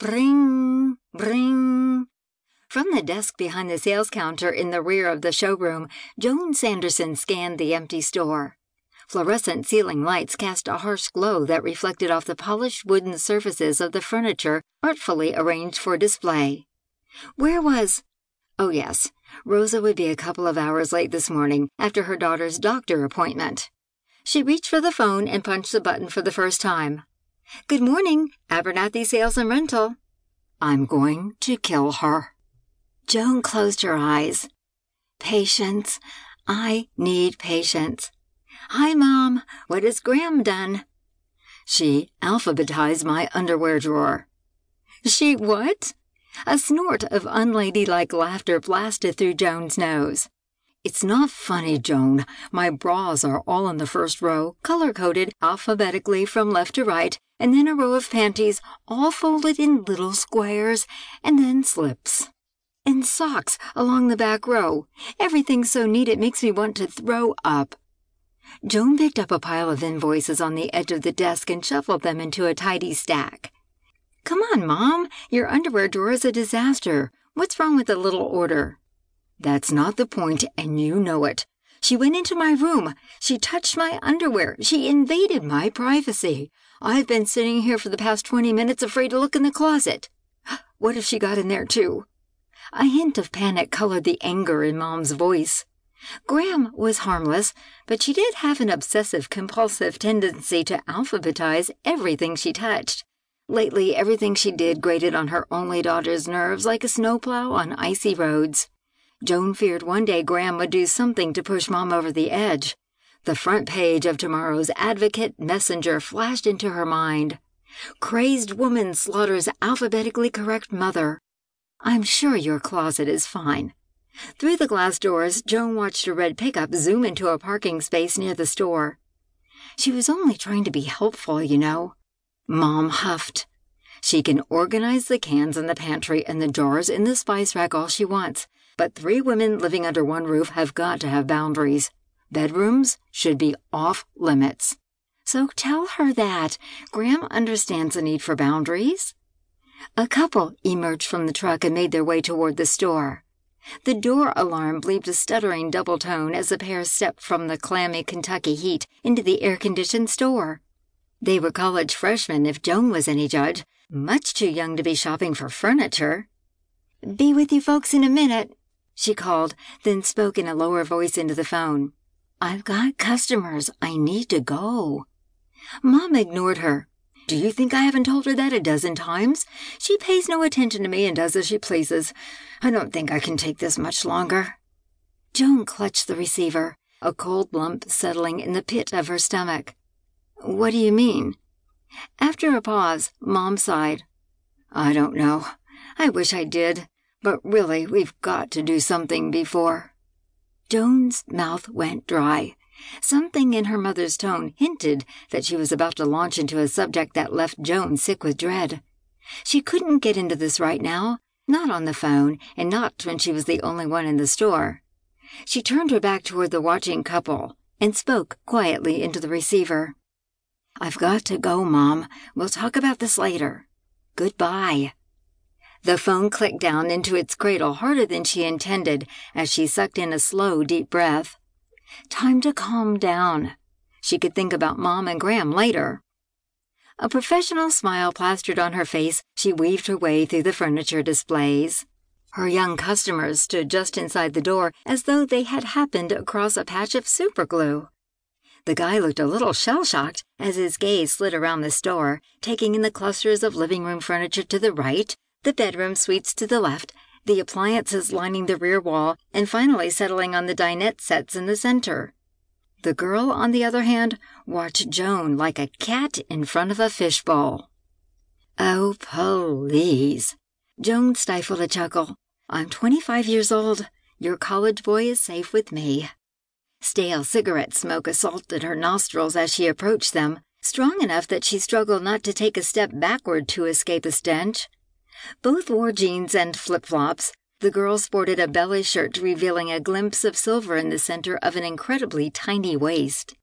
Bring, bring. From the desk behind the sales counter in the rear of the showroom, Joan Sanderson scanned the empty store. Fluorescent ceiling lights cast a harsh glow that reflected off the polished wooden surfaces of the furniture artfully arranged for display. Where was. Oh, yes, Rosa would be a couple of hours late this morning after her daughter's doctor appointment. She reached for the phone and punched the button for the first time. Good morning, Abernathy Sales and Rental. I'm going to kill her. Joan closed her eyes. Patience. I need patience. Hi, Mom. What has Gram done? She alphabetized my underwear drawer. She what? A snort of unladylike laughter blasted through Joan's nose. It's not funny, Joan. My bras are all in the first row, color coded alphabetically from left to right, and then a row of panties, all folded in little squares, and then slips and socks along the back row. Everything's so neat it makes me want to throw up. Joan picked up a pile of invoices on the edge of the desk and shuffled them into a tidy stack. Come on, Mom. Your underwear drawer is a disaster. What's wrong with the little order? That's not the point, and you know it. She went into my room. She touched my underwear. She invaded my privacy. I've been sitting here for the past 20 minutes afraid to look in the closet. What if she got in there too? A hint of panic colored the anger in Mom's voice. Gram was harmless, but she did have an obsessive compulsive tendency to alphabetize everything she touched. Lately, everything she did grated on her only daughter's nerves like a snowplow on icy roads. Joan feared one day Gram would do something to push Mom over the edge. The front page of tomorrow's Advocate Messenger flashed into her mind. Crazed woman slaughters alphabetically correct mother. I'm sure your closet is fine. Through the glass doors, Joan watched a red pickup zoom into a parking space near the store. She was only trying to be helpful, you know. Mom huffed. She can organize the cans in the pantry and the jars in the spice rack all she wants, but three women living under one roof have got to have boundaries. Bedrooms should be off limits. So tell her that. Gram understands the need for boundaries. A couple emerged from the truck and made their way toward the store. The door alarm bleeped a stuttering double tone as the pair stepped from the clammy Kentucky heat into the air conditioned store. They were college freshmen, if Joan was any judge, much too young to be shopping for furniture. Be with you folks in a minute, she called, then spoke in a lower voice into the phone. I've got customers. I need to go. Mom ignored her. Do you think I haven't told her that a dozen times? She pays no attention to me and does as she pleases. I don't think I can take this much longer. Joan clutched the receiver, a cold lump settling in the pit of her stomach. What do you mean? After a pause, Mom sighed. I don't know. I wish I did. But really, we've got to do something before. Joan's mouth went dry. Something in her mother's tone hinted that she was about to launch into a subject that left Joan sick with dread. She couldn't get into this right now, not on the phone, and not when she was the only one in the store. She turned her back toward the watching couple and spoke quietly into the receiver. I've got to go, Mom. We'll talk about this later. Goodbye. The phone clicked down into its cradle harder than she intended as she sucked in a slow, deep breath. Time to calm down. She could think about Mom and Gram later. A professional smile plastered on her face, she weaved her way through the furniture displays. Her young customers stood just inside the door as though they had happened across a patch of superglue. The guy looked a little shell shocked as his gaze slid around the store, taking in the clusters of living room furniture to the right, the bedroom suites to the left, the appliances lining the rear wall, and finally settling on the dinette sets in the center. The girl, on the other hand, watched Joan like a cat in front of a fishbowl. Oh, please. Joan stifled a chuckle. I'm 25 years old. Your college boy is safe with me. Stale cigarette smoke assaulted her nostrils as she approached them, strong enough that she struggled not to take a step backward to escape the stench. Both wore jeans and flip flops. The girl sported a belly shirt revealing a glimpse of silver in the center of an incredibly tiny waist.